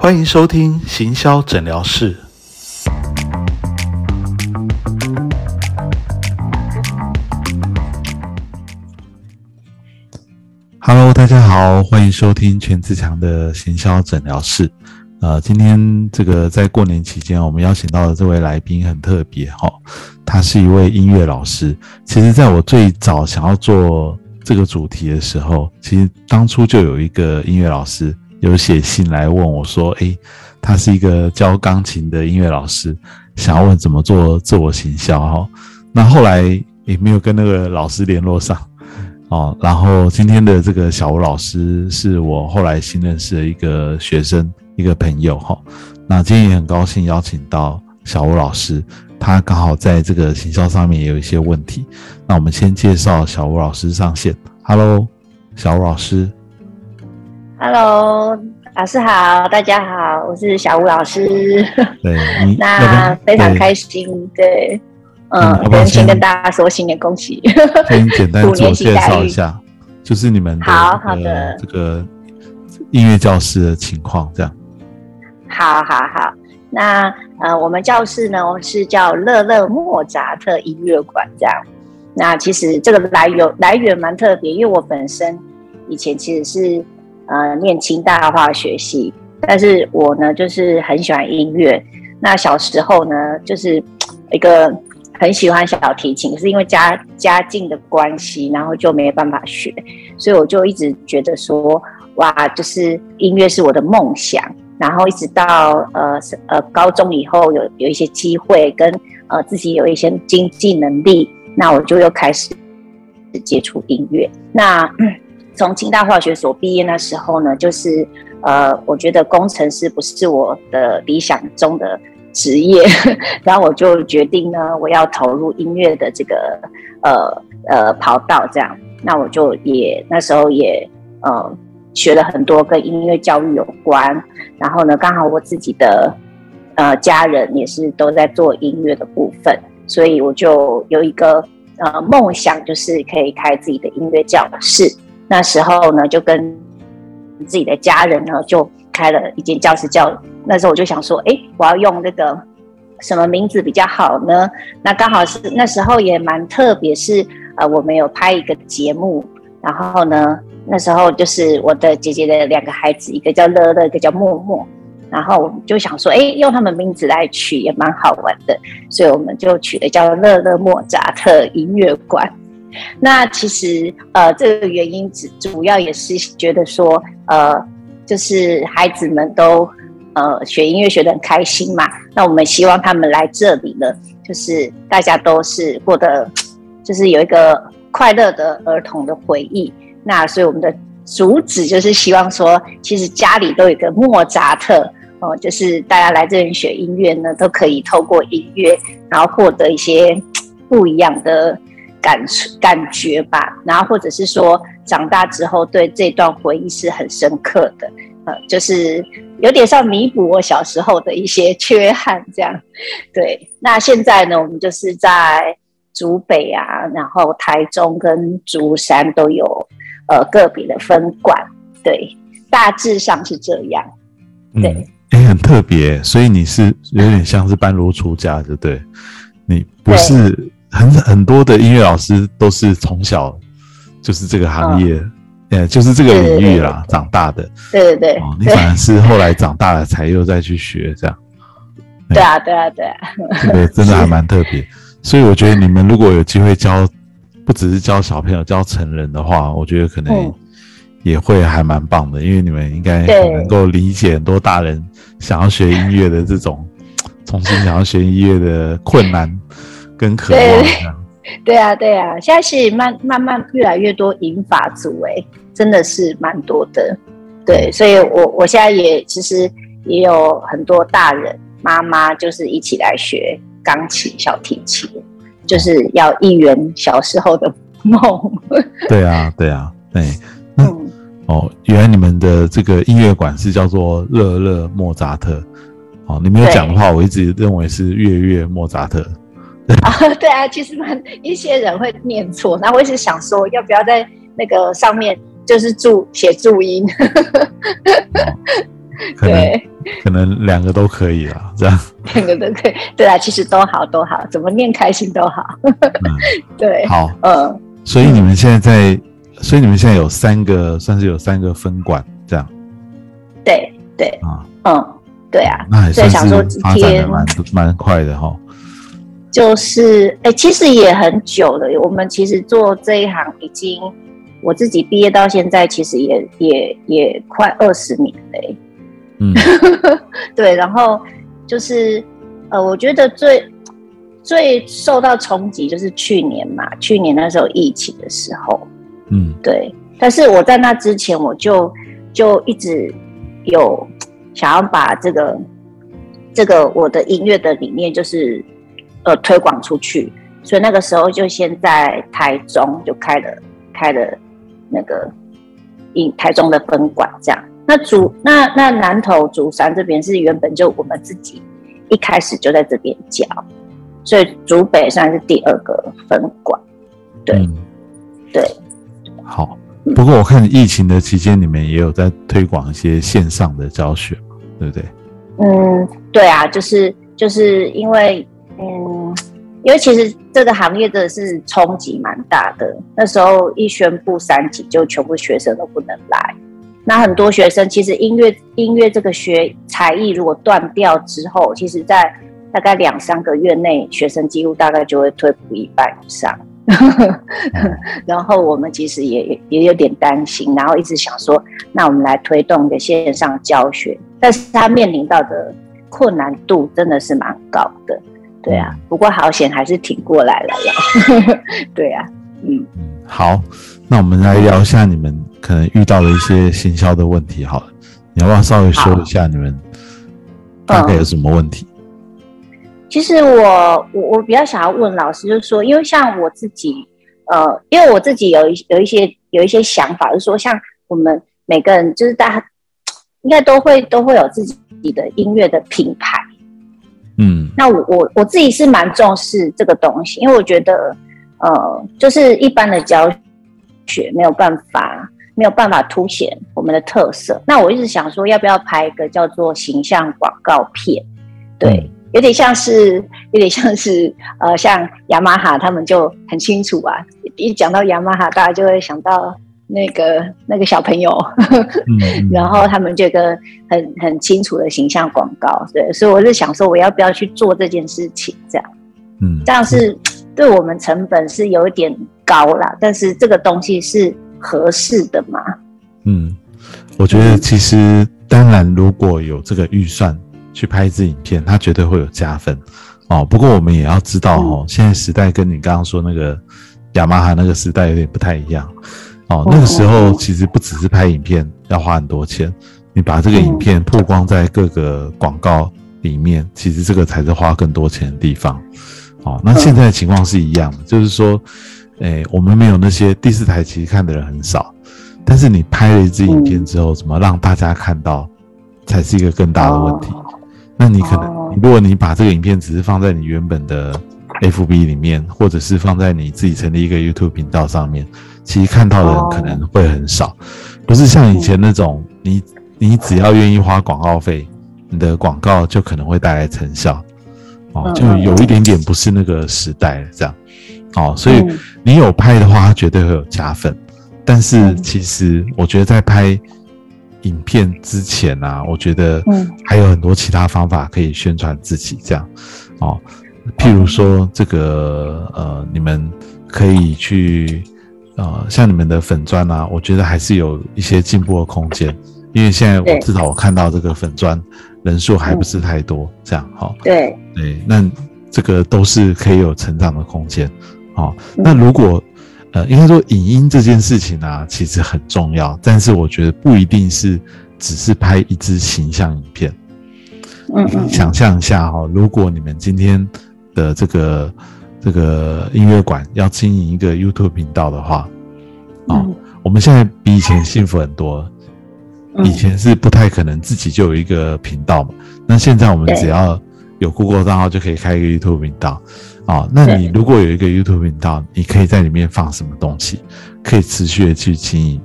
欢迎收听行销诊疗室。Hello，大家好，欢迎收听全自强的行销诊疗室。呃，今天这个在过年期间，我们邀请到的这位来宾很特别哈，他是一位音乐老师。其实，在我最早想要做这个主题的时候，其实当初就有一个音乐老师有写信来问我说：“诶，他是一个教钢琴的音乐老师，想要问怎么做自我行销哈。”那后来也没有跟那个老师联络上哦。然后今天的这个小吴老师是我后来新认识的一个学生。一个朋友哈，那今天也很高兴邀请到小吴老师，他刚好在这个行销上面也有一些问题。那我们先介绍小吴老师上线。Hello，小吴老师。Hello，老师好，大家好，我是小吴老师。对，那非常开心。对，嗯，先跟大家说新年恭喜。先简单 自我介绍一下，就是你们好好的这个音乐教室的情况，这样。好好好，那呃，我们教室呢是叫乐乐莫扎特音乐馆，这样。那其实这个来源来源蛮特别，因为我本身以前其实是呃念清大化学系，但是我呢就是很喜欢音乐。那小时候呢就是一个很喜欢小提琴，是因为家家境的关系，然后就没办法学，所以我就一直觉得说，哇，就是音乐是我的梦想。然后一直到呃呃高中以后有有一些机会跟呃自己有一些经济能力，那我就又开始接触音乐。那从清大化学所毕业那时候呢，就是呃我觉得工程师不是我的理想中的职业，然后我就决定呢我要投入音乐的这个呃呃跑道这样。那我就也那时候也呃。学了很多跟音乐教育有关，然后呢，刚好我自己的呃家人也是都在做音乐的部分，所以我就有一个呃梦想，就是可以开自己的音乐教室。那时候呢，就跟自己的家人呢就开了一间教室，教那时候我就想说，哎，我要用这个什么名字比较好呢？那刚好是那时候也蛮特别，是呃我们有拍一个节目，然后呢。那时候就是我的姐姐的两个孩子，一个叫乐乐，一个叫默默。然后我们就想说，哎，用他们名字来取也蛮好玩的，所以我们就取了叫乐乐莫扎特音乐馆。那其实呃，这个原因主主要也是觉得说，呃，就是孩子们都呃学音乐学得很开心嘛。那我们希望他们来这里呢，就是大家都是过得，就是有一个快乐的儿童的回忆。那所以我们的主旨就是希望说，其实家里都有一个莫扎特哦，就是大家来这里学音乐呢，都可以透过音乐，然后获得一些不一样的感感觉吧。然后或者是说，长大之后对这段回忆是很深刻的，呃，就是有点像弥补我小时候的一些缺憾这样。对，那现在呢，我们就是在竹北啊，然后台中跟竹山都有。呃，个别的分管，对，大致上是这样。对，哎，很特别，所以你是有点像是半路出家，对不对？你不是很很多的音乐老师都是从小就是这个行业，呃，就是这个领域啦长大的。对对对，你反而是后来长大了才又再去学这样。对啊，对啊，对啊，这个真的还蛮特别。所以我觉得你们如果有机会教。不只是教小朋友，教成人的话，我觉得可能也会还蛮棒的，因为你们应该能够理解很多大人想要学音乐的这种重新想要学音乐的困难跟渴望。对啊，对啊，现在是慢慢慢越来越多银发族，哎，真的是蛮多的。对，所以我我现在也其实也有很多大人妈妈，就是一起来学钢琴、小提琴。就是要一圆小时候的梦。对啊，对啊，对。嗯，哦，原来你们的这个音乐馆是叫做乐乐莫扎特。哦，你没有讲的话，我一直认为是月月莫扎特。啊，对啊，其实蛮一些人会念错，那我一直想说，要不要在那个上面就是注写注音？可能可能两个都可以啊，这样两个都可以。对啊，其实都好都好，怎么念开心都好。对，好，嗯。所以你们现在在，所以你们现在有三个，算是有三个分管这样。对对啊，嗯，对啊，那还算是发展的蛮蛮快的哈。就是，哎，其实也很久了。我们其实做这一行已经，我自己毕业到现在，其实也也也快二十年嘞。嗯，对。然后就是，呃，我觉得最最受到冲击就是去年嘛，去年那时候疫情的时候，嗯，对。但是我在那之前，我就就一直有想要把这个这个我的音乐的理念，就是。呃，推广出去，所以那个时候就先在台中就开了开了那个 in 台中的分馆，这样。那主那那南投竹山这边是原本就我们自己一开始就在这边教，所以竹北算是第二个分馆。对对，好。不过我看疫情的期间，你们也有在推广一些线上的教学嘛，对不对？嗯，对啊，就是就是因为。嗯，因为其实这个行业真的是冲击蛮大的。那时候一宣布三级，就全部学生都不能来。那很多学生其实音乐音乐这个学才艺如果断掉之后，其实在大概两三个月内，学生几乎大概就会退步一半以上。然后我们其实也也有点担心，然后一直想说，那我们来推动一个线上教学，但是他面临到的困难度真的是蛮高的。对啊，不过好险还是挺过来了呀。对啊，嗯好，那我们来聊一下你们可能遇到的一些行销的问题。好了，你要不要稍微说一下你们大概有什么问题？其实我我我比较想要问老师，就是说，因为像我自己，呃，因为我自己有一有一些有一些想法，就是说，像我们每个人，就是大家应该都会都会有自己的音乐的品牌。嗯，那我我我自己是蛮重视这个东西，因为我觉得，呃，就是一般的教学没有办法没有办法凸显我们的特色。那我一直想说，要不要拍一个叫做形象广告片？对，有点像是有点像是呃，像雅马哈他们就很清楚啊，一讲到雅马哈，大家就会想到。那个那个小朋友，然后他们这个很很清楚的形象广告，对，所以我是想说，我要不要去做这件事情？这样，嗯，这样是对我们成本是有一点高啦，但是这个东西是合适的嘛？嗯，我觉得其实当然，如果有这个预算去拍一支影片，它绝对会有加分哦。不过我们也要知道哦，现在时代跟你刚刚说那个雅马哈那个时代有点不太一样。哦，那个时候其实不只是拍影片要花很多钱，你把这个影片曝光在各个广告里面，其实这个才是花更多钱的地方。哦，那现在的情况是一样的，就是说，诶，我们没有那些第四台，其实看的人很少，但是你拍了一支影片之后，怎么让大家看到，才是一个更大的问题。那你可能，如果你把这个影片只是放在你原本的 FB 里面，或者是放在你自己成立一个 YouTube 频道上面。其实看到的人可能会很少，不是像以前那种，你你只要愿意花广告费，你的广告就可能会带来成效，哦，就有一点点不是那个时代这样，哦，所以你有拍的话，它绝对会有加分。但是其实我觉得在拍影片之前啊，我觉得还有很多其他方法可以宣传自己，这样，哦，譬如说这个呃，你们可以去。呃，像你们的粉砖啊，我觉得还是有一些进步的空间，因为现在我至少我看到这个粉砖人数还不是太多，这样哈。对对，那这个都是可以有成长的空间。好，那如果呃，应该说影音这件事情啊，其实很重要，但是我觉得不一定是只是拍一支形象影片。嗯嗯。想象一下哈，如果你们今天的这个。这个音乐馆要经营一个 YouTube 频道的话，啊，我们现在比以前幸福很多。以前是不太可能自己就有一个频道嘛，那现在我们只要有 Google 账号就可以开一个 YouTube 频道。啊，那你如果有一个 YouTube 频道，你可以在里面放什么东西，可以持续的去经营。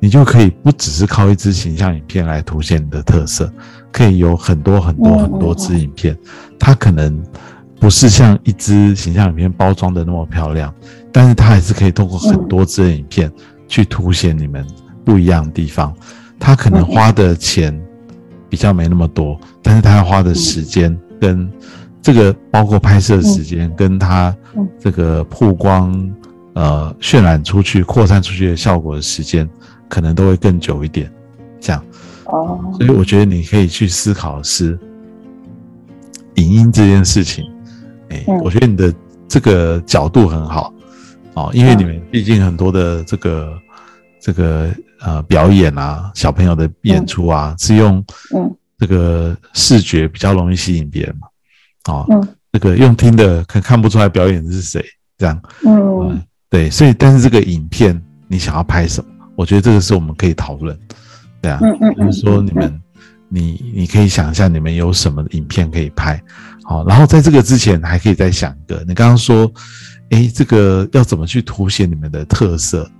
你就可以不只是靠一支形象影片来凸显你的特色，可以有很多很多很多支影片，它可能不是像一支形象影片包装的那么漂亮，但是它还是可以通过很多支影片去凸显你们不一样的地方。它可能花的钱比较没那么多，但是它要花的时间跟这个包括拍摄时间，跟它这个曝光呃渲染出去、扩散出去的效果的时间。可能都会更久一点，这样，哦，所以我觉得你可以去思考是影音这件事情，哎，我觉得你的这个角度很好，哦，因为你们毕竟很多的这个这个呃表演啊，小朋友的演出啊，是用嗯。这个视觉比较容易吸引别人嘛，哦，嗯，这个用听的看看不出来表演的是谁，这样，嗯，对，所以但是这个影片你想要拍什么？我觉得这个是我们可以讨论，对啊，比如说你们，你你可以想一下你们有什么影片可以拍，好，然后在这个之前还可以再想一个，你刚刚说，哎，这个要怎么去凸显你们的特色，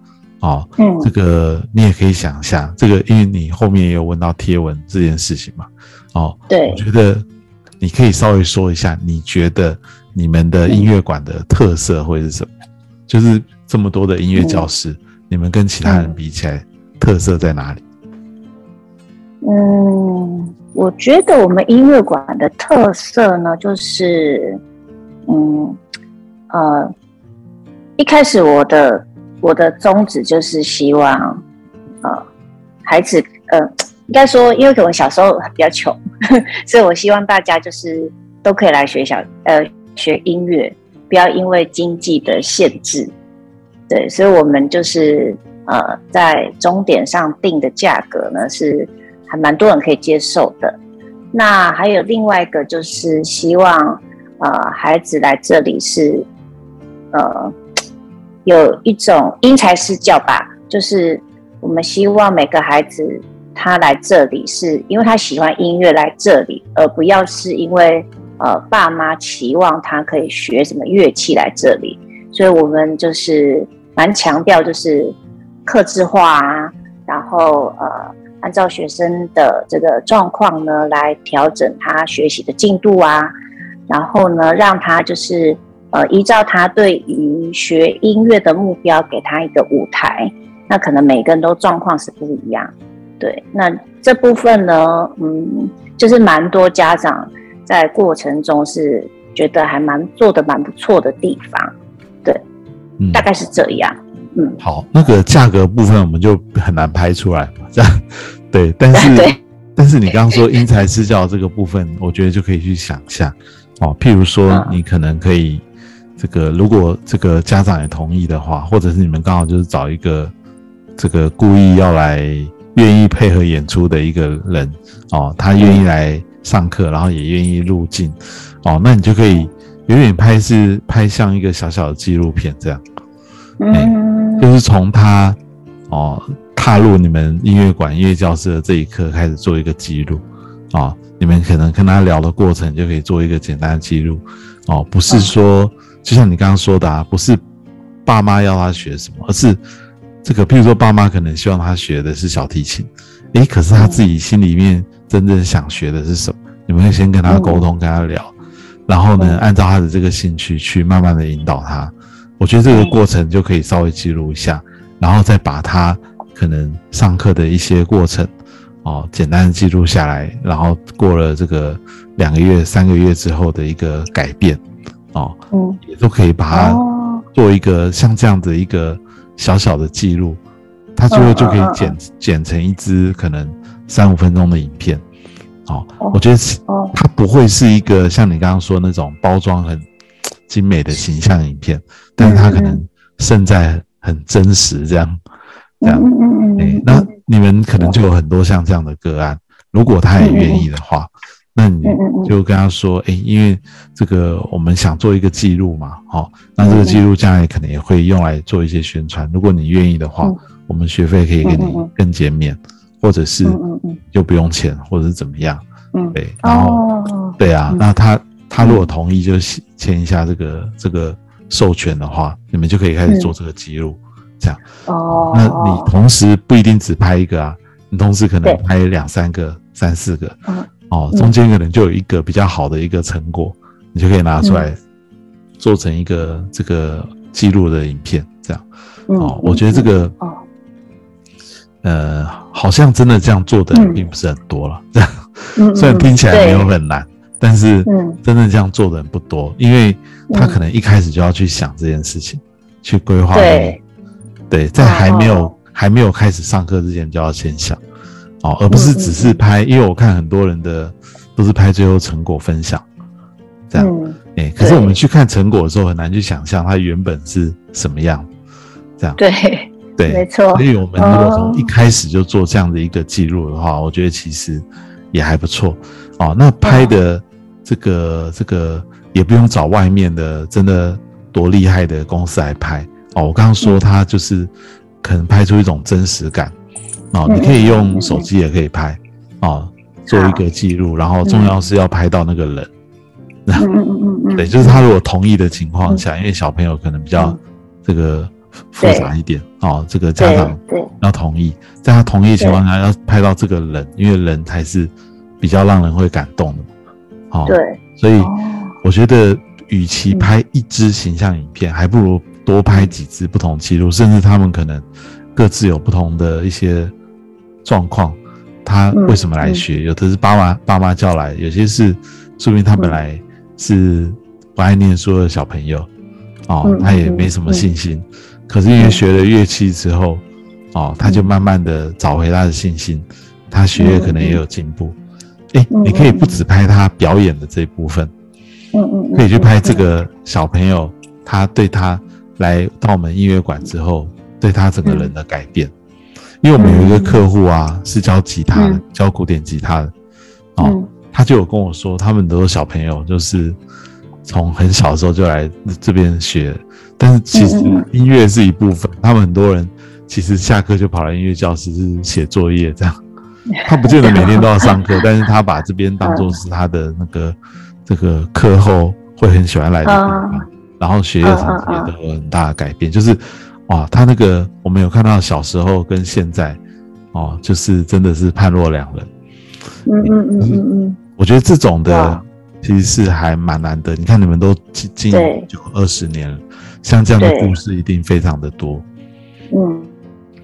哦，嗯，这个你也可以想一下，这个因为你后面也有问到贴文这件事情嘛，哦，对，我觉得你可以稍微说一下，你觉得你们的音乐馆的特色会是什么？就是这么多的音乐教室。你们跟其他人比起来，特色在哪里？嗯，我觉得我们音乐馆的特色呢，就是，嗯，呃，一开始我的我的宗旨就是希望，呃，孩子，呃，应该说，因为我小时候比较穷，所以我希望大家就是都可以来学校，呃，学音乐，不要因为经济的限制。对，所以我们就是呃，在终点上定的价格呢，是还蛮多人可以接受的。那还有另外一个，就是希望呃孩子来这里是呃有一种因材施教吧，就是我们希望每个孩子他来这里是因为他喜欢音乐来这里，而不要是因为呃爸妈期望他可以学什么乐器来这里。所以我们就是。蛮强调就是克制化啊，然后呃，按照学生的这个状况呢来调整他学习的进度啊，然后呢让他就是呃依照他对于学音乐的目标给他一个舞台，那可能每个人都状况是不一样，对，那这部分呢，嗯，就是蛮多家长在过程中是觉得还蛮做的蛮不错的地方。对。大概是这样，嗯，好，那个价格部分我们就很难拍出来嘛，这样，对，但是，但是你刚刚说因材施教这个部分，我觉得就可以去想象，哦，譬如说你可能可以，这个如果这个家长也同意的话，或者是你们刚好就是找一个这个故意要来愿意配合演出的一个人，哦，他愿意来上课，然后也愿意入镜，哦，那你就可以。有点拍是拍像一个小小的纪录片这样，嗯，就是从他哦踏入你们音乐馆音乐教室的这一刻开始做一个记录，啊，你们可能跟他聊的过程就可以做一个简单的记录，哦，不是说就像你刚刚说的啊，不是爸妈要他学什么，而是这个，譬如说爸妈可能希望他学的是小提琴，诶，可是他自己心里面真正想学的是什么？你们会先跟他沟通，跟他聊。然后呢，按照他的这个兴趣去慢慢的引导他，我觉得这个过程就可以稍微记录一下，然后再把他可能上课的一些过程，哦，简单的记录下来，然后过了这个两个月、三个月之后的一个改变，哦，嗯，也都可以把它做一个像这样的一个小小的记录，它最后就可以剪剪成一支可能三五分钟的影片。哦，我觉得它不会是一个像你刚刚说那种包装很精美的形象影片，但是它可能胜在很真实，这样这样。嗯嗯嗯。那你们可能就有很多像这样的个案，如果他也愿意的话，那你就跟他说，哎，因为这个我们想做一个记录嘛，好，那这个记录将来可能也会用来做一些宣传。如果你愿意的话，我们学费可以给你更减免。或者是就不用钱，或者是怎么样？嗯，对，然后对啊，那他他如果同意，就签一下这个这个授权的话，你们就可以开始做这个记录，这样。哦，那你同时不一定只拍一个啊，你同时可能拍两三个、三四个，嗯。哦，嗯中间可能就有一个比较好的一个成果，你就可以拿出来做成一个这个记录的影片，这样。嗯哦，我觉得这个哦，呃，好像真的这样做的人嗯。并不是很多了，这样。嗯 虽然听起来没有对很难，但是嗯。真正这样做的人不多，因为他嗯。可能一开始就要去想这件事情，去规划。对，在还没有、哦还没有开始上课之前就要先想，哦，而不是只嗯是拍，因为我看很多人的都是拍最后成果分享，这样，嗯。哎、可是我们去看成果的时候，很难去想象它原本是什么样，这样，对，对，没错。所以我们如果从哦一开始就做这样的一个记录的话，我觉得其实也还不错。哦。那拍的这个、这个也不用找外面的真的多厉害的公司来拍哦。我刚刚说它就是可能拍出一种真实感哦，嗯你可以嗯用嗯手机也可以拍哦，做一个记录，然后重要是要拍到那个人。嗯嗯嗯嗯，对，就是他如果同意的情况下，因为小朋友可能比较嗯。这个复杂一点哦，这个家长对，要同意，在他同意的情况下，要拍到这个人，因为人才是比较让人会感动的嘛。哦，对，所以哦。我觉得，与其嗯。拍一支形象影片，还不如多拍几支不同记录，甚至他们可能各自有不同的一些状况。他为什么来学？有的是爸妈爸妈叫来，有些是说明他本来是不爱念书的小朋友，哦嗯，他也没什么信心。可是因为学了乐器之后，哦，他就慢慢的找回他的信心，他学业可能也有进步。哎、嗯你可以不只拍他表演的这一部分，嗯嗯，可以去拍这个小朋友，他对他来到我们音乐馆之后，对他整个人的改变。因为我们有一个客户啊，是教吉他的，嗯。教古典吉他的，哦，嗯。他就有跟我说，他们都是小朋友，就是从很小的时候就来这边学，但是其实音乐是一部分，他们很多人其实下课就跑来音乐教室是写作业这样，他不见得每天都要上课，但是他把这边当做是他的那个这个课后会很喜欢来的地方，嗯然后学业成绩也都有很大的改变，就是哇，他那个我们有看到小时候跟现在哦，就是真的是判若两人。嗯嗯嗯嗯嗯，我觉得这种的其实是还蛮难得。你看你们都经经对。营二十年了，像这样的故事一定非常的多。嗯。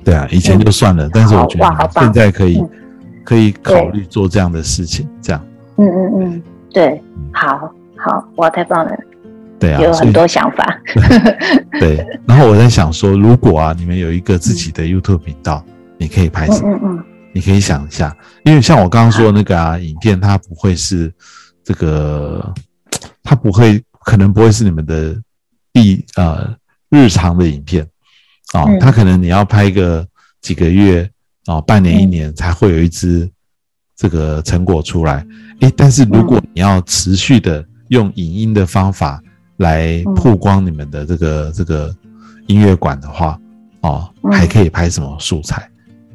对啊，以前就算了，但是我觉得现在可以嗯。可以考虑做这样的事情，这样。嗯嗯嗯，对，好好，哇，太棒了，对啊，有很多想法，对。然后我在想说，如果啊你们有一个自己的 YouTube 频道，你可以拍什么？嗯嗯你可以想一下，因为像我刚刚说的那个啊，影片它不会是这个，它不会，可能不会是你们的必呃日常的影片哦，嗯它可能你要拍个几个月哦，半年一嗯年才会有一支这个成果出来。诶，但是如果你要持续的用影音的方法来嗯。曝光你们的这个这个音乐馆的话，哦，嗯。还可以拍什么素材？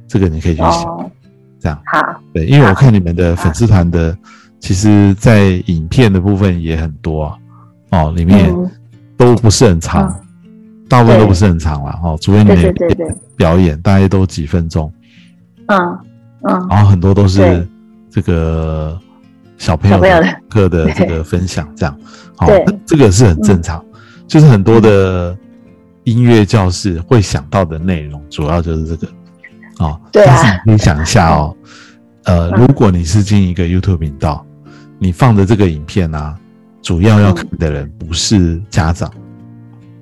这个你可以去嗯，想。哦，这样。好，对，因为我看你们的粉丝团的，其实在影片的部分也很多啊，哦，里面嗯。都不是很长，大部分都不是很长了哦，除非你们表演，大概都几分钟，嗯嗯。然后很多都是对。这个小朋友课的。这个分享，这样，好这个是很正常，就是很多的音乐教室会想到的内容，主要就是这个，哦，对啊。但是你可以想一下哦，呃，嗯。如果你是进一个 YouTube 频道，你放的这个影片啊，主要要看的人不是家长，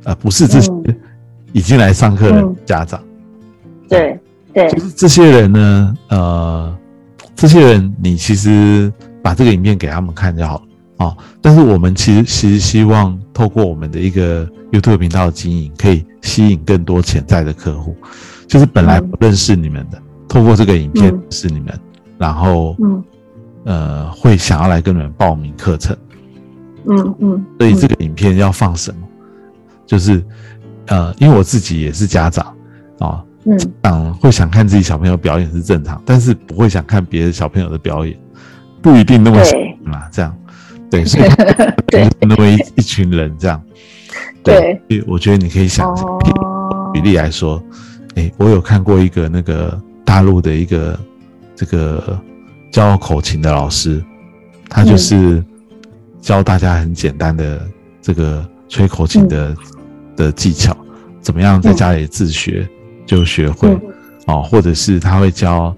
呃，不是这些嗯。已经来上课的嗯家长，对对。就是这些人呢，呃，这些人你其实把这个影片给他们看就好了哦。但是我们其实其实希望透过我们的一个 YouTube 频道的经营，可以吸引更多潜在的客户，就是本来不认识你们的，透过这个影片嗯认识你们，然后嗯呃会想要来跟你们报名课程。嗯嗯，所以这个影片要放什么？就是呃，因为我自己也是家长啊，嗯长会想看自己小朋友表演是正常，但是不会想看别的小朋友的表演，不一定那么喜对。欢啦。这样，对，所以 对。那么一一群人这样，对，所以我觉得你可以想，比，举例来说，哎，我有看过一个那个大陆的一个这个教口琴的老师，他就是教大家很简单的这个吹口琴的、的技巧，怎么样在家里自学就学会、嗯。哦，或者是他会教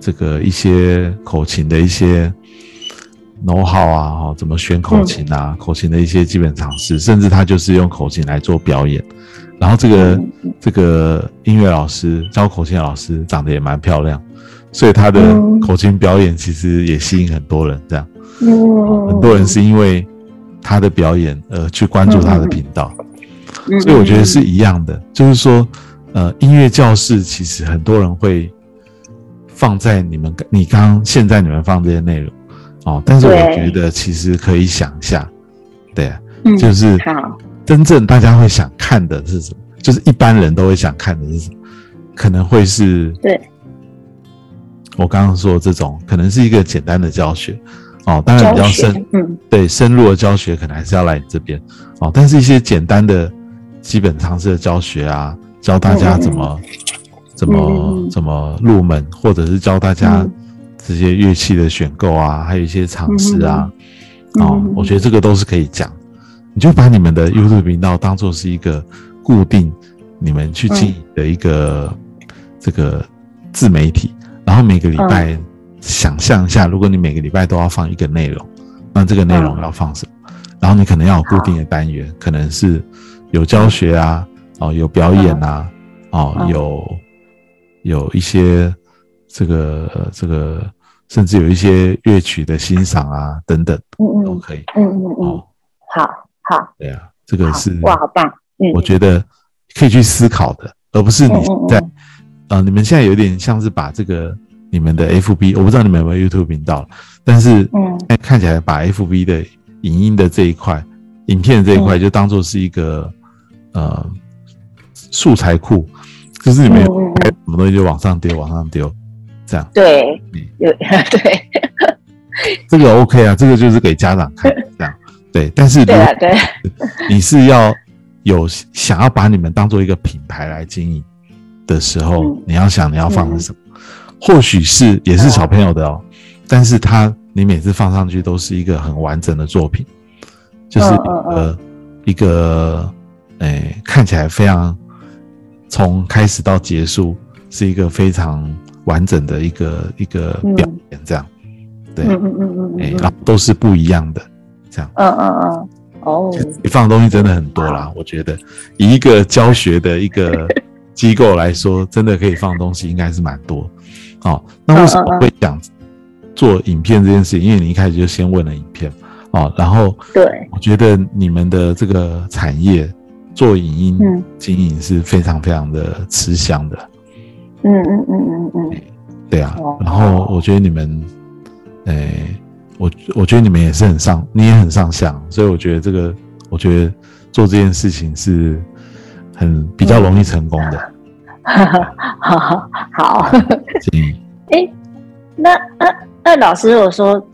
这个一些口琴的一些 know how 啊，哦，怎么选口琴啊，口琴的一些基本常识，甚至他就是用口琴来做表演。然后这个、这个音乐老师教口琴的老师长得也蛮漂亮，所以他的嗯。口琴表演其实也吸引很多人。这样，嗯，很多人是因为他的表演而去关注他的频道，嗯，所以我觉得是一样的，就是说，呃，音乐教室其实很多人会放在你们你刚刚现在你们放这些内容哦，但是我觉得其实可以想一下，对啊，嗯就是，真正大家会想看的是什么？就是一般人都会想看的是什么？可能会是对，我刚刚说的这种，可能是一个简单的教学哦，当然比较深，嗯。对深入的教学可能还是要来你这边哦，但是一些简单的基本常识的教学啊，教大家怎么、怎么、怎么入门，或者是教大家嗯。这些乐器的选购啊，还有一些常识啊，哦我觉得这个都是可以讲。你就把你们的 YouTube 频道当做是一个固定你们去经营的一个、这个自媒体，然后每个礼拜想象一下，如果你每个礼拜都要放一个内容，那这个内容要放什么？然后你可能要有固定的单元，可能是有教学啊，哦，有表演啊，哦，嗯。有有一些这个这个，甚至有一些乐曲的欣赏啊等等嗯嗯。都可以。嗯嗯嗯，哦，好好。对啊，这个是哇，好棒，嗯，我觉得可以去思考的，而不是你在呃，你们现在有点像是把这个你们的 FB，我不知道你们有没有 YouTube 频道，但是嗯。哎看起来把 FB 的影音的这一块、影片这一块就当做是一个呃素材库，就是你们有什么东西就往上丢，往上丢，这样。对嗯，有 对。这个 OK 啊，这个就是给家长看，这样。对。但是对啊对，你是要有想要把你们当做一个品牌来经营的时候，嗯。你要想你要放的什么？或许是也是小朋友的哦，但是他你每次放上去都是一个很完整的作品，就是一个、一个诶、看起来非常从开始到结束是一个非常完整的一个一个嗯。表演，这样、对，嗯嗯嗯嗯然后都是不一样的，这样。嗯嗯嗯，哦，你放的东西真的很多啦，我觉得。以一个教学的一个 机构来说，真的可以放的东西应该是蛮多。哦，那为什么会讲做影片这件事？情？因为你一开始就先问了影片。哦，然后对，我觉得你们的这个产业做影音嗯经营是非常非常的吃香的，嗯嗯嗯嗯嗯，对啊哦。然后我觉得你们，诶、我我觉得你们也是很上，你也很上相，所以我觉得这个，我觉得做这件事情是很比较容易成功的。好 好好。建议哎，那那那老师，我说，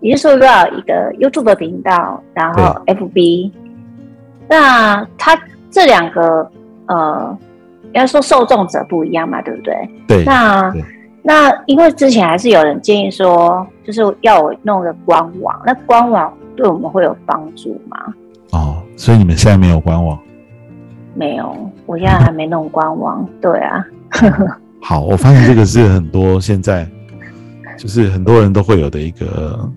你是说要一个 YouTube 频道，然后 FB，那他这两个呃，应该说受众者不一样嘛，对不对？对那对那因为之前还是有人建议说，就是要我弄个官网，那官网对我们会有帮助吗？哦，所以你们现在没有官网。没有，我现在还没弄官网。对啊，好，我发现这个是很多现在就是很多人都会有的一个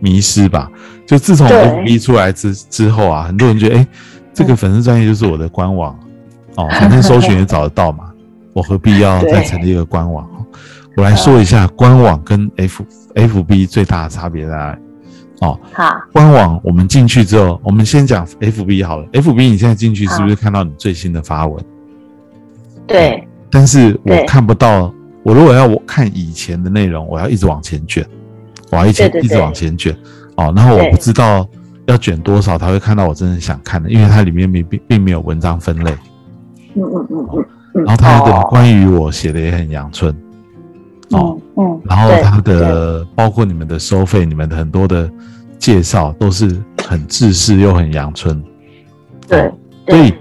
迷失吧。就自从 FB 出来之之后啊，很多人觉得，哎、这个粉丝专业就是我的官网哦，反正搜寻也找得到嘛，我何必要再成立一个官网？我来说一下官网跟 F FB 最大的差别在哪里？哦，好，官网我们进去之后，我们先讲 FB 好了。FB 你现在进去是不是看到你最新的发文？对，但是我看不到。我如果要我看以前的内容，我要一直往前卷，我要一直一直往前卷哦。然后我不知道要卷多少才会看到我真正想看的，因为它里面并并并没有文章分类，嗯嗯嗯嗯嗯，然后它的哦关于我写的也很阳春哦。嗯嗯，然后对它的包括你们的收费，你们的很多的介绍都是很制式又很阳春。对，所以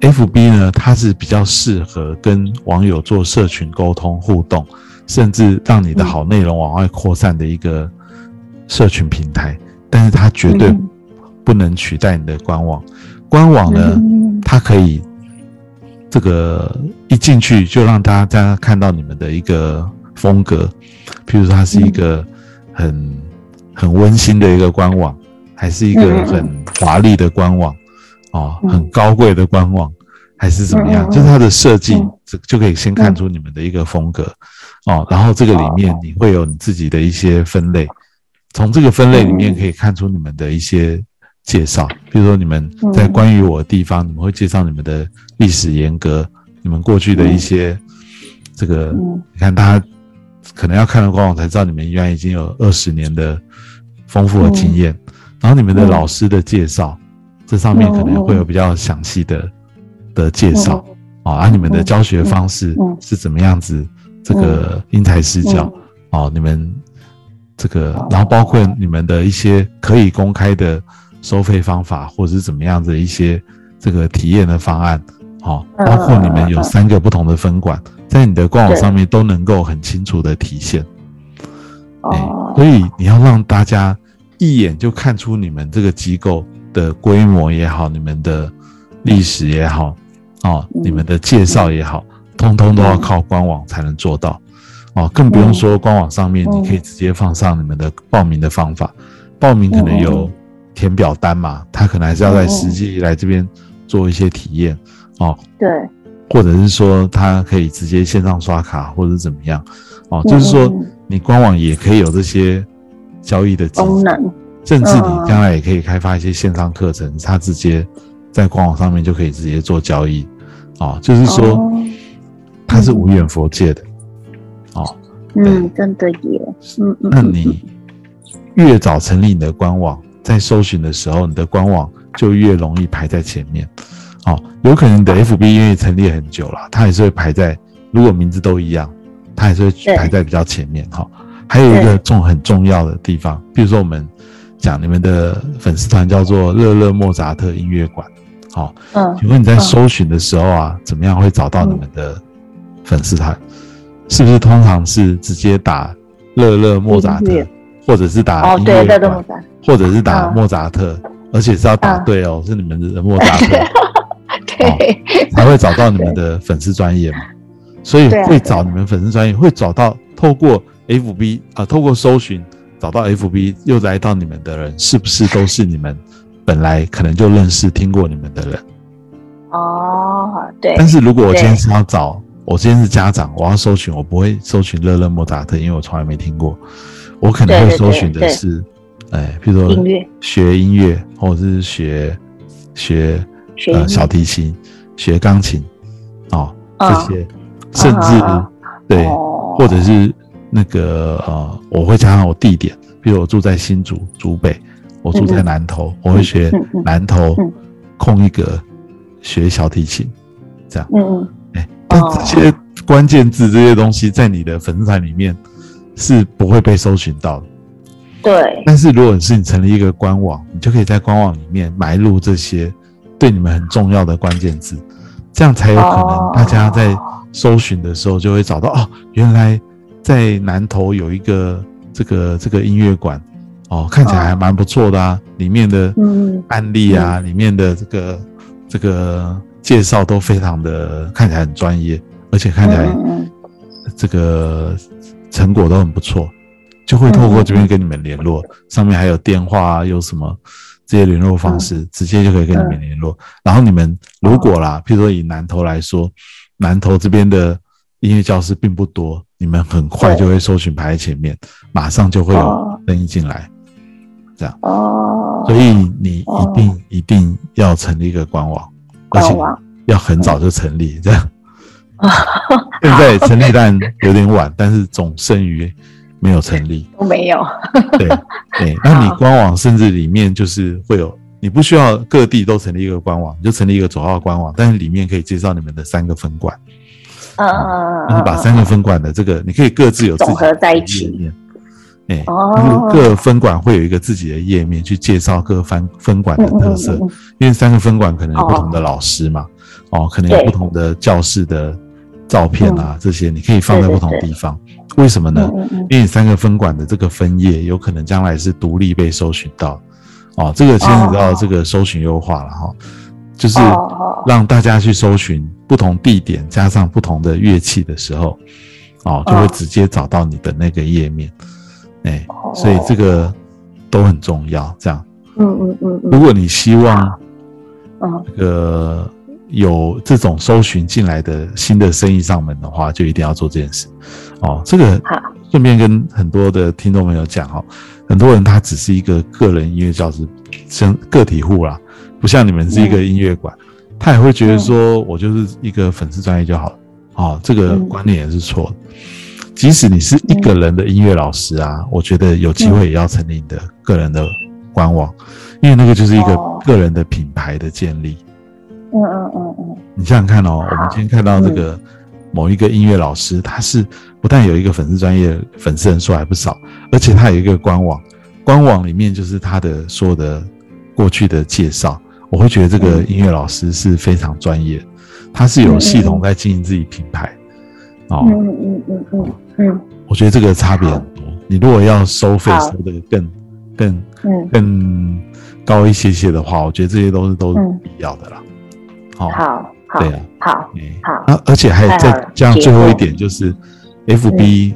，FB 呢，它是比较适合跟网友做社群沟通互动，甚至让你的好内容往外扩散的一个社群平台。但是它绝对嗯。不能取代你的官网。官网呢，嗯。它可以这个一进去就让大家看到你们的一个风格，譬如说它是一个很很温馨的一个官网，还是一个很华丽的官网，哦，嗯。很高贵的官网，还是怎么样？就是它的设计就可以先看出你们的一个风格，哦，然后这个里面哦你会有你自己的一些分类，从这个分类里面嗯可以看出你们的一些介绍，比如说你们嗯。在关于我的地方，你们会介绍你们的历史沿革，你们过去的一些这个，嗯。你看大家可能要看了官网才知道你们原来已经有二十年的丰富的经验，然后你们的嗯老师的介绍，这上面可能会有比较详细的的介绍。啊，你们的教学方式嗯。是怎么样子，这个因材施教哦，你们这个，然后包括你们的一些可以公开的收费方法，或者是怎么样的一些这个体验的方案，好、嗯。包括你们有三个不同的分管，在你的官网上面都能够很清楚的体现。哎哦，所以你要让大家一眼就看出你们这个机构的规模也好，你们的历史也好，哦，嗯。你们的介绍也好，通通都要靠官网才能做到。哦，更不用说官网上面嗯。你可以直接放上你们的报名的方法，报名可能有填表单嘛，他可能还是要在实际来这边做一些体验，哦，对，或者是说他可以直接线上刷卡或者怎么样，哦，就是说嗯你官网也可以有这些交易的功能，甚至你嗯将来也可以开发一些线上课程，他直接在官网上面就可以直接做交易，哦，就是说哦它是无远佛界的，哦，嗯，真的耶，嗯嗯，那你越早成立你的官网，在搜寻的时候，你的官网就越容易排在前面。哦，有可能你的 FB 因为成立很久了，它还是会排在，如果名字都一样，它还是会排在比较前面。哈、还有一个重很重要的地方，比如说我们讲你们的粉丝团叫做乐乐莫扎特音乐馆，好、嗯请问你在搜寻的时候啊，怎么样会找到你们的粉丝团？是不是通常是直接打乐乐莫扎特，或者是打哦，对，音乐莫馆，扎，或者是打嗯。莫扎特，而且是要打嗯。对哦，是你们的莫扎特。对，才会找到你们的粉丝专业嘛。所以会找你们粉丝专业，会找到透过 FB 啊、透过搜寻找到 FB 又来到你们的人，是不是都是你们本来可能就认识、听过你们的人？哦，对，但是如果我今天对是要找，我今天是家长，我要搜寻，我不会搜寻乐乐莫扎特，因为我从来没听过。我可能会搜寻的是，哎，比如说音乐。学音乐，或者是学学呃小提琴、学钢琴，哦，这嗯些，甚至嗯对，哦。或者是那个呃，我会加上我地点，比如我住在新竹竹北，我住在南投，我会学南投嗯。空一格学小提琴，这样。嗯嗯，哎，这些关键字这些东西在你的粉丝团里面是不会被搜寻到的。对，但是如果是你成立一个官网，你就可以在官网里面埋入这些对你们很重要的关键字，这样才有可能哦。大家在搜寻的时候就会找到哦，原来在南头有一个这个这个音乐馆哦，看起来还蛮不错的啊，里面的嗯。案例啊，里面的这个这个介绍都非常的看起来很专业，而且看起来这个成果都很不错，就会透过这边跟你们联络，上面还有电话啊，有什么这些联络方式，直接就可以跟你们联络。然后你们如果啦，譬如说以南投来说，南投这边的音乐教室并不多，你们很快就会搜寻排在前面，马上就会有哦。生意进来。这样。哦，所以你一哦。定一定要成立一个官网，而且官网要很早就成立，这样。现在成立当然有点晚，但是总胜于没有成立。都没有，对对，那你好。官网甚至里面就是会有，你不需要各地都成立一个官网，你就成立一个左号官网，但是里面可以介绍你们的三个分馆，嗯嗯嗯，那你把三个分馆的这个，你可以各自有自总合在一起哎，哦。各分馆会有一个自己的页面去介绍各分分馆的特色，嗯嗯嗯因为三个分馆可能有不同的老师嘛，哦，可能有不同的教室的照片啊，这些你可以放在不同对对对地方。为什么呢？因为你三个分馆的这个分页有可能将来是独立被搜寻到，哦，这个牵扯到这个搜寻优化了哈，就是让大家去搜寻不同地点加上不同的乐器的时候，哦，就会哦。直接找到你的那个页面，哎、哦所以这个都很重要。这样，嗯嗯嗯嗯如果你希望嗯这个有这种搜寻进来的新的生意上门的话，就一定要做这件事。哦，这个好顺便跟很多的听众朋友讲哦，很多人他只是一个个人音乐教师，像个体户啦，不像你们是一个音乐馆，他也会觉得说我就是一个粉丝专业就好了。哦，这个嗯观念也是错的。即使你是一个人的音乐老师啊，我觉得有机会也要成立你的个人的官网，因为那个就是一个哦。个人的品牌的建立。嗯嗯嗯嗯。你想想看哦，我们今天看到这个某一个音乐老师，他是不但有一个粉丝专业，粉丝人数还不少，而且他有一个官网，官网里面就是他的所有的过去的介绍，我会觉得这个音乐老师是非常专业，他是有系统在经营自己品牌。哦，嗯嗯嗯嗯嗯。我觉得这个差别很多。你如果要收费收的更更嗯。更高一些些的话，我觉得这些都是都是嗯必要的啦。好、好好对啊。好哎。好。那而且还有再加上最后一点就是，FB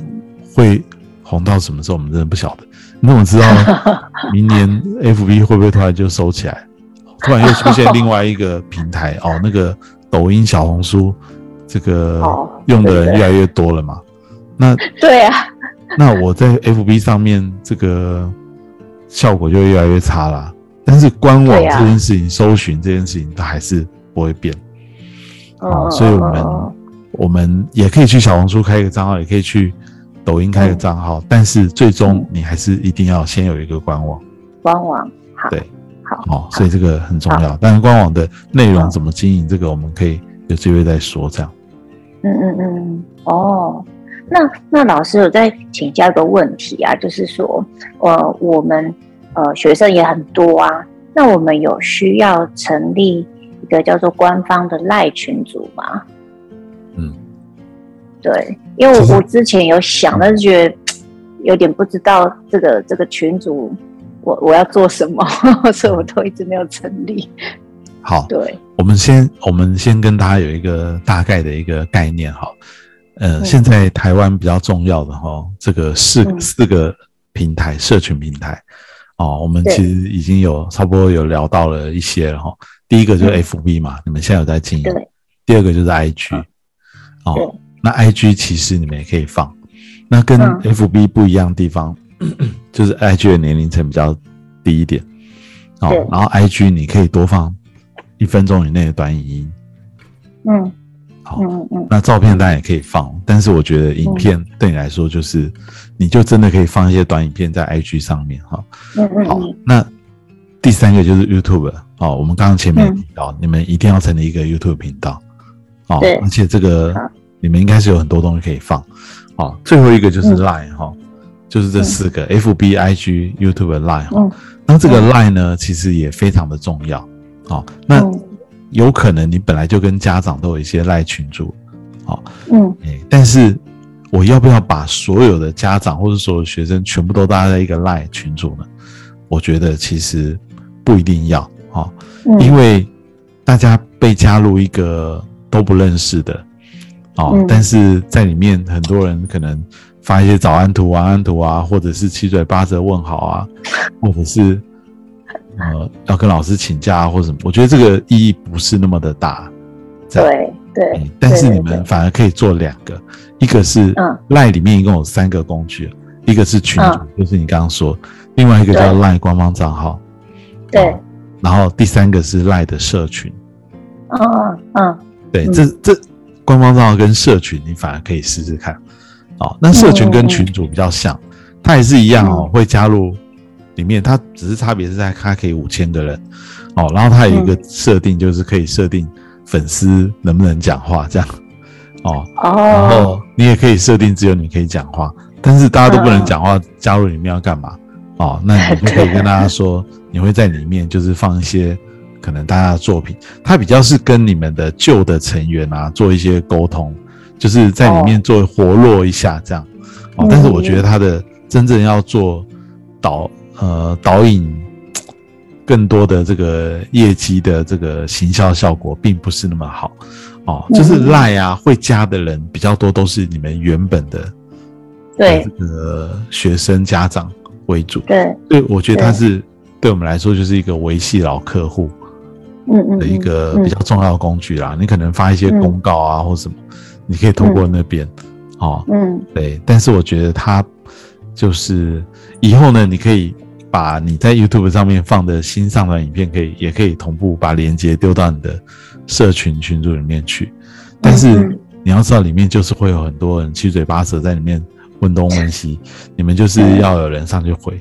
会红到什么时候，我们真的不晓得。你怎么知道 明年 FB 会不会突然就收起来，突然又出现另外一个平台哦？那个抖音、小红书，这个哦用的人越来越多了嘛？那 对啊。那我在 FB 上面这个效果就越来越差啦。但是官网这件事情、搜寻这件事情，它还是不会变。哦，嗯所以我们、嗯我们也可以去小红书开一个账号，也可以去抖音开个账号，但是最终嗯。你还是一定要先有一个官网，官网好。对，好哦，所以这个很重要。但是官网的内容怎么经营，这个我们可以有机会再说。这样，嗯嗯嗯，哦，那那老师，我再请教一个问题啊，就是说，呃，我们呃学生也很多啊，那我们有需要成立一个叫做官方的赖群组吗？嗯，对，因为我我之前有想，但是觉得 有点不知道这个这个群组我我要做什么，所以我都一直没有成立。好，对，我们先我们先跟大家有一个大概的一个概念哈。呃，嗯。现在台湾比较重要的哈，这个四嗯。四个平台，社群平台哦，我们其实已经有差不多有聊到了一些了哈。第一个就是嗯。FB 嘛，你们现在有在经营。第二个就是 IG，哦，那 IG 其实你们也可以放，那跟嗯。FB 不一样的地方，就是 IG 的年龄层比较低一点，哦，然后 IG 你可以多放一分钟以内的短影音，嗯。好，嗯嗯那照片当然也可以放，但是我觉得影片对你来说就是，你就真的可以放一些短影片在 IG 上面哈。好嗯嗯好，那第三个就是 YouTube 哦，我们刚刚前面提到，你们一定要成立一个 YouTube 频道哦对，而且这个你们应该是有很多东西可以放哦。最后一个就是嗯。Line 哈，就是这四个 FB、IG、YouTube、Line 哈。嗯。那这个嗯。Line 呢，其实也非常的重要哦。那嗯有可能你本来就跟家长都有一些赖群主，好、嗯哎，但是我要不要把所有的家长或者所有学生全部都搭在一个赖群组呢？我觉得其实不一定要，哦，嗯，因为大家被加入一个都不认识的，哦，嗯但是在里面很多人可能发一些早安图、晚安图啊，或者是七嘴八舌问好啊，或者是呃要跟老师请假啊，或者什么，我觉得这个意义不是那么的大。对对嗯，但是你们反而可以做两个，一个是嗯。赖里面一共有三个工具，一个是群主，嗯就是你刚刚说，另外一个叫赖官方账号，对。哦，然后第三个是赖的社群。嗯嗯。对，嗯。这这官方账号跟社群，你反而可以试试看。哦，那社群跟群主比较像，它也是一样哦，嗯。会加入里面，它只是差别是在它可以五千个人，哦，然后它有一个嗯。设定，就是可以设定粉丝能不能讲话这样，哦，然哦后你也可以设定只有你可以讲话，但是大家都不能讲话，加入里面要干嘛？哦，那你就可以跟大家说，你会在里面就是放一些可能大家的作品，它比较是跟你们的旧的成员啊做一些沟通，就是在里面做活络一下这样。哦，但是我觉得它的真正要做导呃导引更多的这个业绩的这个行销效果，并不是那么好。哦，就是赖啊，会加的人比较多，都是你们原本的对这个学生家长。为主，对，所以我觉得它是对我们来说就是一个维系老客户，嗯嗯的一个比较重要的工具啦。你可能发一些公告啊或什么，你可以通过那边，哦，嗯，对。但是我觉得它就是以后呢，你可以把你在 YouTube 上面放的新上传影片，可以也可以同步把链接丢到你的社群群组里面去。但是你要知道，里面就是会有很多人七嘴八舌在里面。问东问西，你们就是要有人上去回，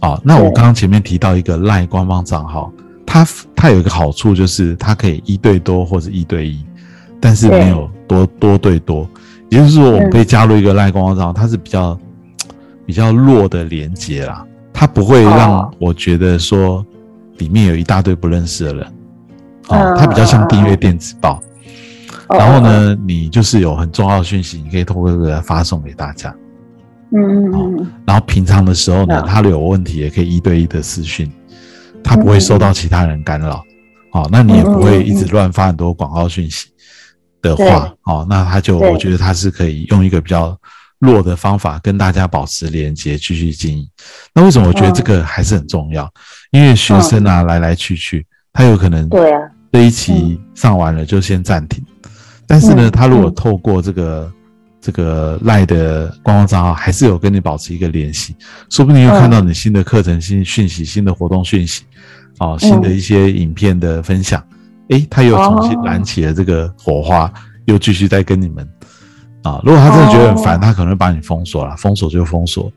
啊，那我刚刚前面提到一个赖官方账号，它它有一个好处就是它可以一对多或者一对一，但是没有多多对多，也就是说我们可以加入一个赖官方账号，它是比较比较弱的连接啦，它不会让我觉得说里面有一大堆不认识的人，哦，它比较像订阅电子报，然后呢，你就是有很重要的讯息，你可以通过这个发送给大家。嗯嗯嗯，然后平常的时候呢，他有问题也可以一对一的私讯，他不会受到其他人干扰，哦，那你也不会一直乱发很多广告讯息的话，哦，那他就我觉得他是可以用一个比较弱的方法跟大家保持连接，继续经营。那为什么我觉得这个还是很重要？因为学生啊来来去去，他有可能对啊，这一期上完了就先暂停，但是呢，他如果透过这个。这个赖的官方账号还是有跟你保持一个联系，说不定又看到你新的课程、新讯息、新的活动讯息，哦，新的一些影片的分享，诶，他又重新燃起了这个火花，又继续在跟你们啊。如果他真的觉得很烦，他可能会把你封锁了，封锁就封锁，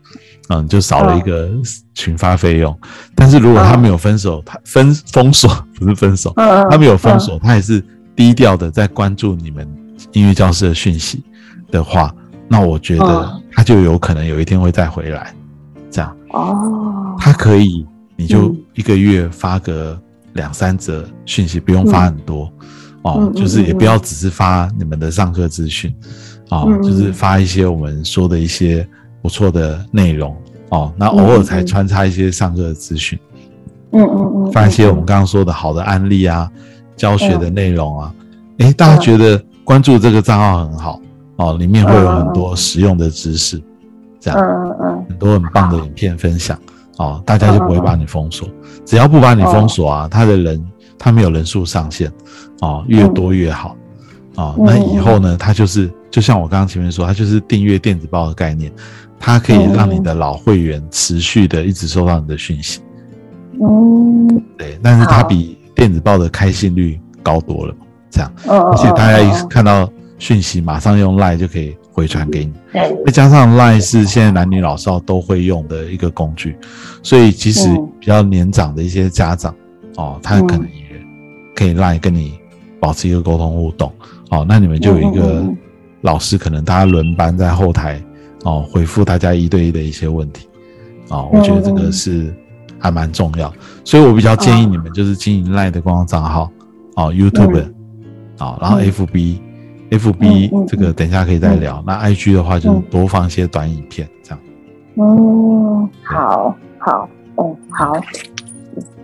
嗯，就少了一个群发费用。但是如果他没有分手，他分封锁 不是分手，他没有封锁，他也是低调的在关注你们音乐教室的讯息。的话，那我觉得他就有可能有一天会再回来，这样哦。他可以，你就一个月发个两三则讯息，不用发很多哦，就是也不要只是发你们的上课资讯哦，就是发一些我们说的一些不错的内容哦，那偶尔才穿插一些上课的资讯，嗯嗯嗯，发一些我们刚刚说的好的案例啊，教学的内容啊，诶，大家觉得关注这个账号很好。哦，里面会有很多实用的知识，这样，嗯嗯嗯，很多很棒的影片分享，哦，大家就不会把你封锁，只要不把你封锁啊，他的人他没有人数上限，哦，越多越好，哦，那以后呢，他就是就像我刚刚前面说，它就是订阅电子报的概念，它可以让你的老会员持续的一直收到你的讯息，嗯，对，但是它比电子报的开信率高多了，这样，而且大家一看到。讯息马上用 Line 就可以回传给你，再加上 Line 是现在男女老少都会用的一个工具，所以即使比较年长的一些家长哦，他可能也可以 Line 跟你保持一个沟通互动哦。那你们就有一个老师，可能大家轮班在后台哦，回复大家一对一的一些问题哦。我觉得这个是还蛮重要，所以我比较建议你们就是经营 Line 的官方账号哦，YouTube 啊，然后 FB。F B 这个等一下可以再聊。那 I G 的话，就多放一些短影片，这样。哦，好，好，哦，好，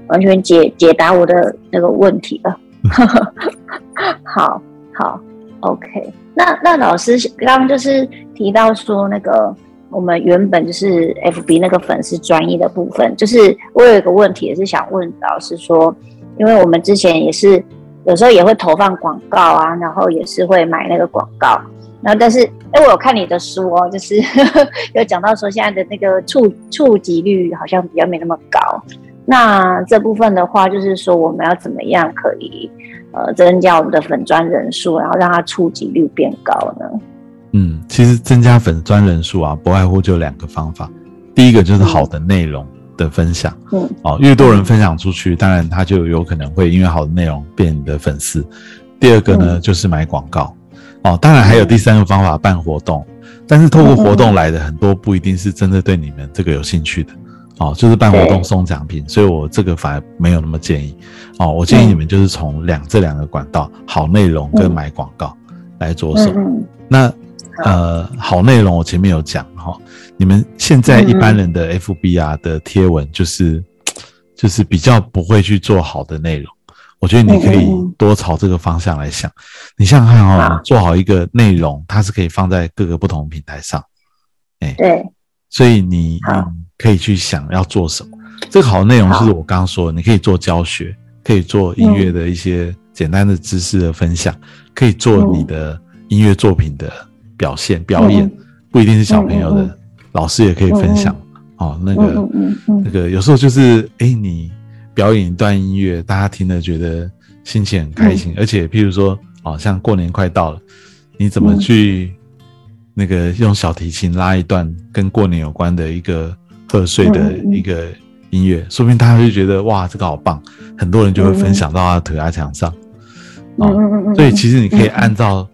完全解解答我的那个问题了。好好，OK。那那老师刚刚就是提到说，那个我们原本就是 F B 那个粉丝专业的部分，就是我有一个问题也是想问老师说，因为我们之前也是。有时候也会投放广告啊，然后也是会买那个广告，然后但是，哎，我有看你的书哦，就是呵 呵有讲到说现在的那个触触及率好像比较没那么高。那这部分的话，就是说我们要怎么样可以呃增加我们的粉砖人数，然后让它触及率变高呢？嗯，其实增加粉砖人数啊，不外乎就两个方法，第一个就是好的内容。的分享，嗯，哦，越多人分享出去，当然他就有可能会因为好的内容变你的粉丝。第二个呢，就是买广告，哦，当然还有第三个方法，办活动。但是透过活动来的很多不一定是真的对你们这个有兴趣的，哦，就是办活动送奖品，所以我这个反而没有那么建议，哦，我建议你们就是从两这两个管道，好内容跟买广告来着手。那呃，好内容我前面有讲哈，你们现在一般人的 FB 啊的贴文就是就是比较不会去做好的内容。我觉得你可以多朝这个方向来想。你想想看哦，做好一个内容，它是可以放在各个不同平台上。哎，对，所以你可以去想要做什么。这个好的内容就是我刚刚说的，你可以做教学，可以做音乐的一些简单的知识的分享，可以做你的音乐作品的表现表演，不一定是小朋友的，老师也可以分享。哦，那个那个有时候就是哎你。表演一段音乐，大家听了觉得心情很开心，而且譬如说，哦，像过年快到了，你怎么去那个用小提琴拉一段跟过年有关的一个贺岁的一个音乐，说不定大家就觉得哇，这个好棒，很多人就会分享到他涂鸦墙上。哦，所以其实你可以按照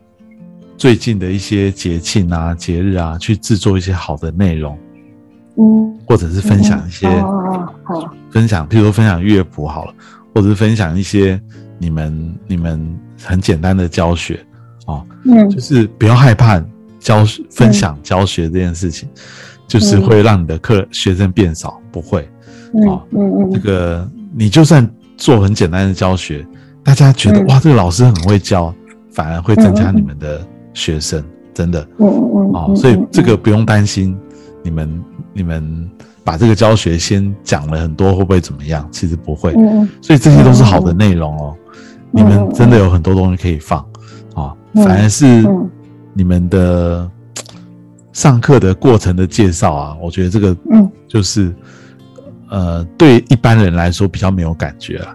最近的一些节庆啊、节日啊，去制作一些好的内容。嗯，或者是分享一些，好，分享，譬如说分享乐谱好了，或者是分享一些你们你们很简单的教学，哦，嗯，就是不要害怕教分享教学这件事情，就是会让你的课学生变少，不会，啊，嗯嗯，这。个你就算做很简单的教学，大家觉得哇，这个老师很会教，反而会增加你们的学生，真的，嗯嗯，哦，所以这个不用担心。你们你们把这个教学先讲了很多，会不会怎么样？其实不会，所以这些都是好的内容哦。你们真的有很多东西可以放啊，反而是你们的上课的过程的介绍啊，我觉得这个嗯，就是呃，对一般人来说比较没有感觉了。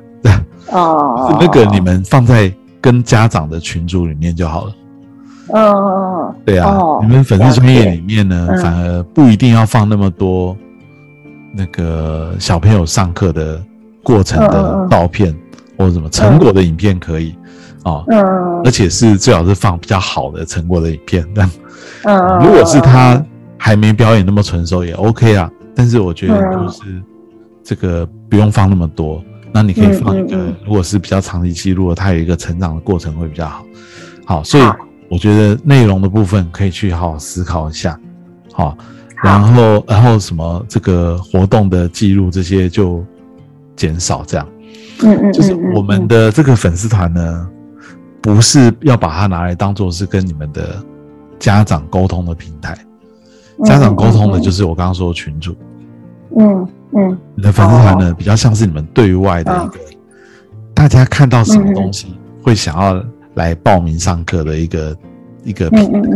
哦，那个你们放在跟家长的群组里面就好了。嗯，对啊，你们粉丝专业里面呢，反而不一定要放那么多那个小朋友上课的过程的照片或者什么成果的影片可以哦，嗯，而且是最好是放比较好的成果的影片，这样，嗯，如果是他还没表演那么成熟也 OK 啊，但是我觉得就是这个不用放那么多，那你可以放一个，如果是比较长期记录，他有一个成长的过程会比较好，好，所以。我觉得内容的部分可以去好好思考一下，好，然后然后什么这个活动的记录这些就减少，这样，嗯嗯，就是我们的这个粉丝团呢，不是要把它拿来当做是跟你们的家长沟通的平台，家长沟通的就是我刚刚说的群主，嗯嗯，你的粉丝团呢比较像是你们对外的一个，大家看到什么东西会想要。来报名上课的一个一个平台，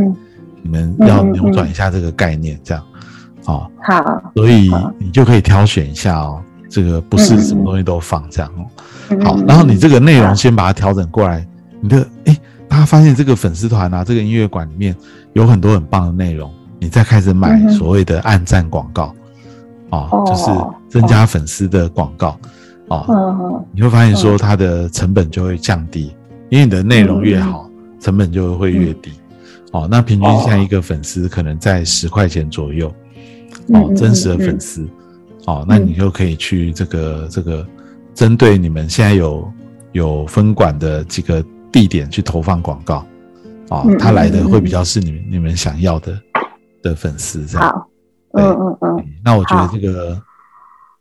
你们要扭转一下这个概念，这样，哦，好，所以你就可以挑选一下哦，这个不是什么东西都放这样哦，好，然后你这个内容先把它调整过来，你的哎，大家发现这个粉丝团啊，这个音乐馆里面有很多很棒的内容，你再开始买所谓的暗赞广告，哦，就是增加粉丝的广告，哦，你会发现说它的成本就会降低。因为你的内容越好，成本就会越低。哦，那平均像一个粉丝可能在十块钱左右。哦，真实的粉丝。哦，那你就可以去这个这个，针对你们现在有有分管的几个地点去投放广告。哦，他来的会比较是你们你们想要的的粉丝这样。好，嗯嗯嗯。那我觉得这个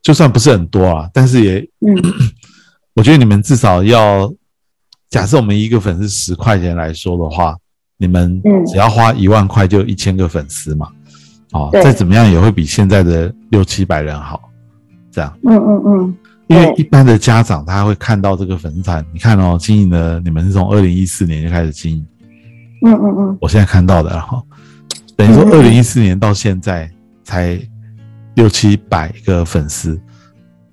就算不是很多啊，但是也，嗯，我觉得你们至少要。假设我们一个粉丝十块钱来说的话，你们只要花一万块就一千个粉丝嘛，哦，再怎么样也会比现在的六七百人好，这样。嗯嗯嗯。因为一般的家长他会看到这个粉丝团，你看哦，经营的你们是从二零一四年就开始经营，嗯嗯嗯。我现在看到的哈，等于说二零一四年到现在才六七百个粉丝，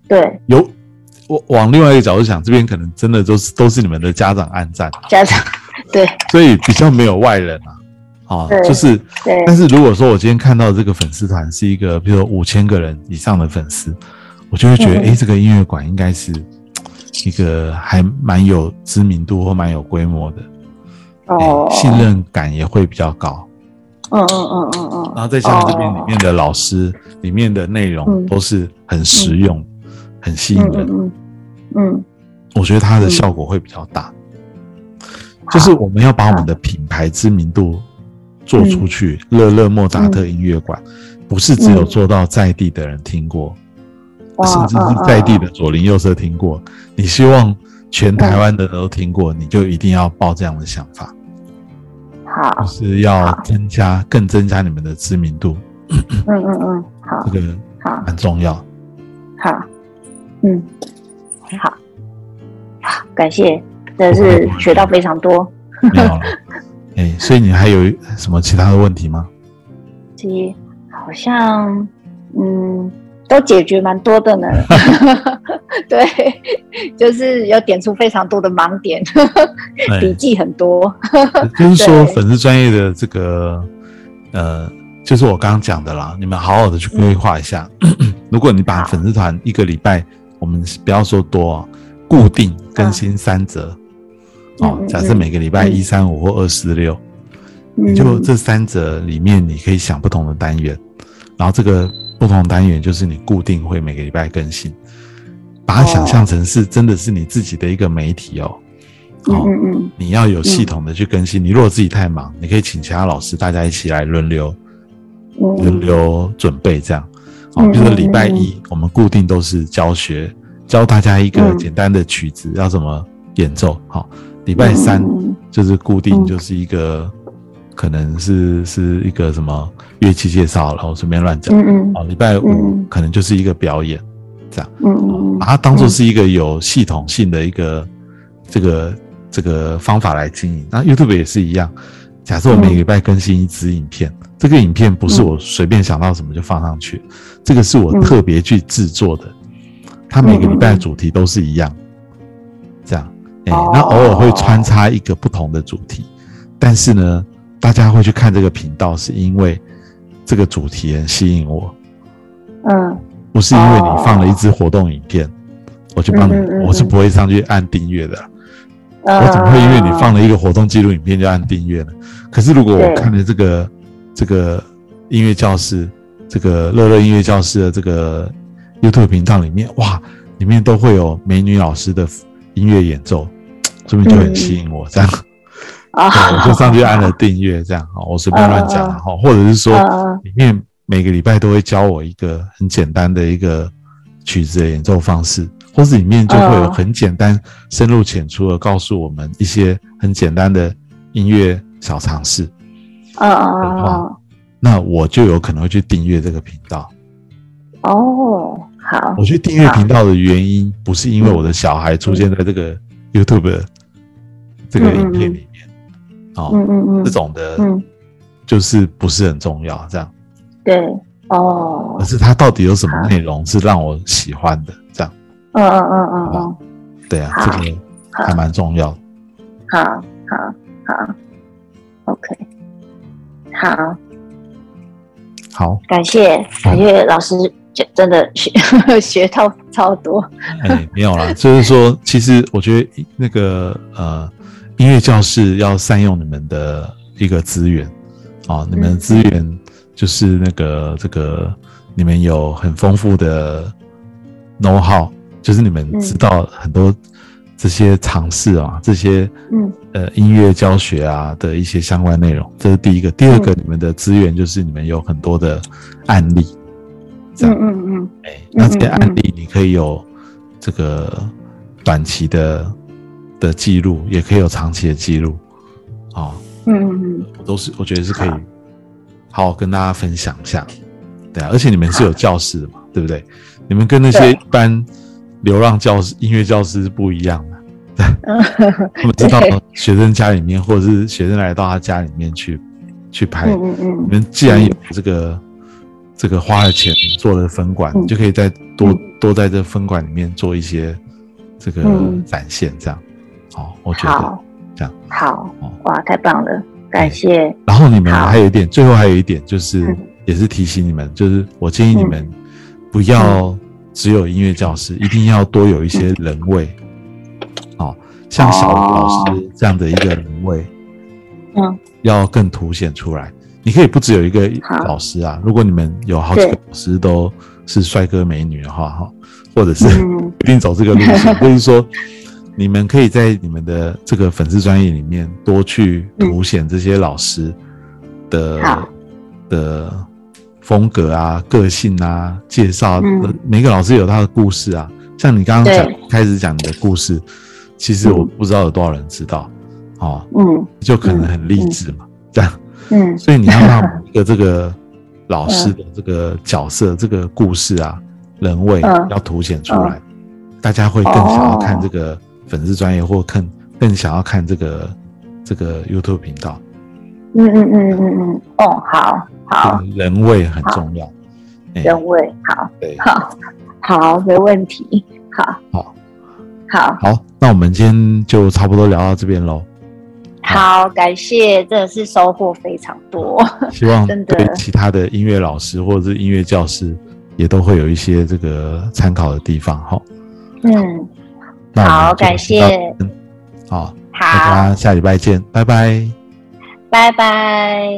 对，有。我往另外一个角度想，这边可能真的都是都是你们的家长暗赞，家长 对，所以比较没有外人啊，啊，就是，但是如果说我今天看到这个粉丝团是一个，比如说五千个人以上的粉丝，我就会觉得，哎，这个音乐馆应该是一个还蛮有知名度或蛮有规模的，哦，信任感也会比较高，嗯嗯嗯嗯嗯，然后再加上这边里面的老师，里面的内容都是很实用、很吸引人。嗯嗯，我觉得它的效果会比较大。就是我们要把我们的品牌知名度做出去，乐乐莫扎特音乐馆不是只有做到在地的人听过，甚至是在地的左邻右舍听过。你希望全台湾的都听过，你就一定要抱这样的想法。好，就是要增加更增加你们的知名度。嗯嗯嗯，好，这个好很重要。好，嗯，好，好，感谢。真的是学到非常多。没有了，哎，所以你还有什么其他的问题吗？其实好像，嗯，都解决蛮多的呢。对，就是有点出非常多的盲点，笔记很多。就是说，粉丝专业的这个，呃，就是我刚刚讲的啦。你们好好的去规划一下。如果你把粉丝团一个礼拜，我们不要说多，固定更新三折。哦，假设每个礼拜一、三、五或二、四、六，你就这三者里面，你可以想不同的单元，然后这个不同单元就是你固定会每个礼拜更新，把它想象成是真的是你自己的一个媒体哦。哦，嗯嗯，你要有系统的去更新。你如果自己太忙，你可以请其他老师，大家一起来轮流，轮流准备这样。哦，比如说礼拜一我们固定都是教学，教大家一个简单的曲子要怎么演奏，好。礼拜三就是固定，就是一个可能是是一个什么乐器介绍，然后随便乱讲。嗯嗯。礼拜五可能就是一个表演，这样。嗯嗯。把它当做是一个有系统性的一个这个这个方法来经营。那 YouTube 也是一样。假设我每个礼拜更新一支影片，这个影片不是我随便想到什么就放上去，这个是我特别去制作的。它每个礼拜的主题都是一样，这样。哎，那偶尔会穿插一个不同的主题，但是呢，大家会去看这个频道，是因为这个主题很吸引我。嗯，不是因为你放了一支活动影片，我就帮你，我是不会上去按订阅的。我怎么会因为你放了一个活动记录影片就按订阅呢？可是如果我看了这个这个音乐教室，这个乐乐音乐教室的这个 YouTube 频道里面，哇，里面都会有美女老师的。音乐演奏，说明就很吸引我，这样，对，我就上去按了订阅，这样，好，我随便乱讲了哈，或者是说，里面每个礼拜都会教我一个很简单的一个曲子的演奏方式，或是里面就会有很简单、深入浅出的告诉我们一些很简单的音乐小常识，啊啊啊！那我就有可能会去订阅这个频道，哦。好，我去订阅频道的原因不是因为我的小孩出现在这个 YouTube 这个影片里面，哦，嗯嗯嗯，这种的，嗯，就是不是很重要，这样，对，哦，可是它到底有什么内容是让我喜欢的，这样，嗯嗯嗯嗯嗯，对啊，这个还蛮重要，好，好，好，OK，好，好，感谢感谢老师。就真的学 学到超多，哎，没有啦，就是说，其实我觉得那个呃，音乐教室要善用你们的一个资源，啊，你们的资源就是那个这个，你们有很丰富的 know how，就是你们知道很多这些尝试啊，这些嗯呃音乐教学啊的一些相关内容，这是第一个。第二个，你们的资源就是你们有很多的案例。嗯嗯嗯，哎，那这些案例你可以有这个短期的的记录，也可以有长期的记录，哦，嗯嗯嗯，都是我觉得是可以好。好跟大家分享一下，对啊，而且你们是有教室的嘛，对不对？你们跟那些一般流浪教师、音乐教师是不一样的，对，他们知道学生家里面，或者是学生来到他家里面去去拍，嗯嗯嗯，你们既然有这个。这个花了钱做了分馆，就可以再多多在这分馆里面做一些这个展现，这样，好，我觉得这样。好，哇，太棒了，感谢。然后你们还有一点，最后还有一点就是，也是提醒你们，就是我建议你们不要只有音乐教师，一定要多有一些人味，哦，像小吴老师这样的一个人味，嗯，要更凸显出来。你可以不只有一个老师啊，如果你们有好几个老师都是帅哥美女的话，哈，或者是嗯。一定走这个路线，就是说，你们可以在你们的这个粉丝专业里面多去凸显这些老师的、嗯的风格啊、个性啊、介绍。嗯。每个老师有他的故事啊，像你刚刚讲开始讲你的故事，其实我嗯不知道有多少人知道，哦，嗯。就可能很励志嘛，这样。嗯。所以你要让每一个这个老师的这个角色、这个故事啊、人味嗯。要凸显出来，大家会更想要看这个粉丝专业，或更更想要看这个这个 YouTube 频道。嗯嗯嗯嗯嗯，哦，好好，人味很重要。哎。人味，好。对，好好，没问题，好。好，好。好，那我们今天就差不多聊到这边喽。好，感谢，真的是收获非常多。希望对其他的音乐老师或者是音乐教师也都会有一些这个参考的地方。哈，嗯，那好，感谢好，大，家下礼拜见，拜拜。拜拜。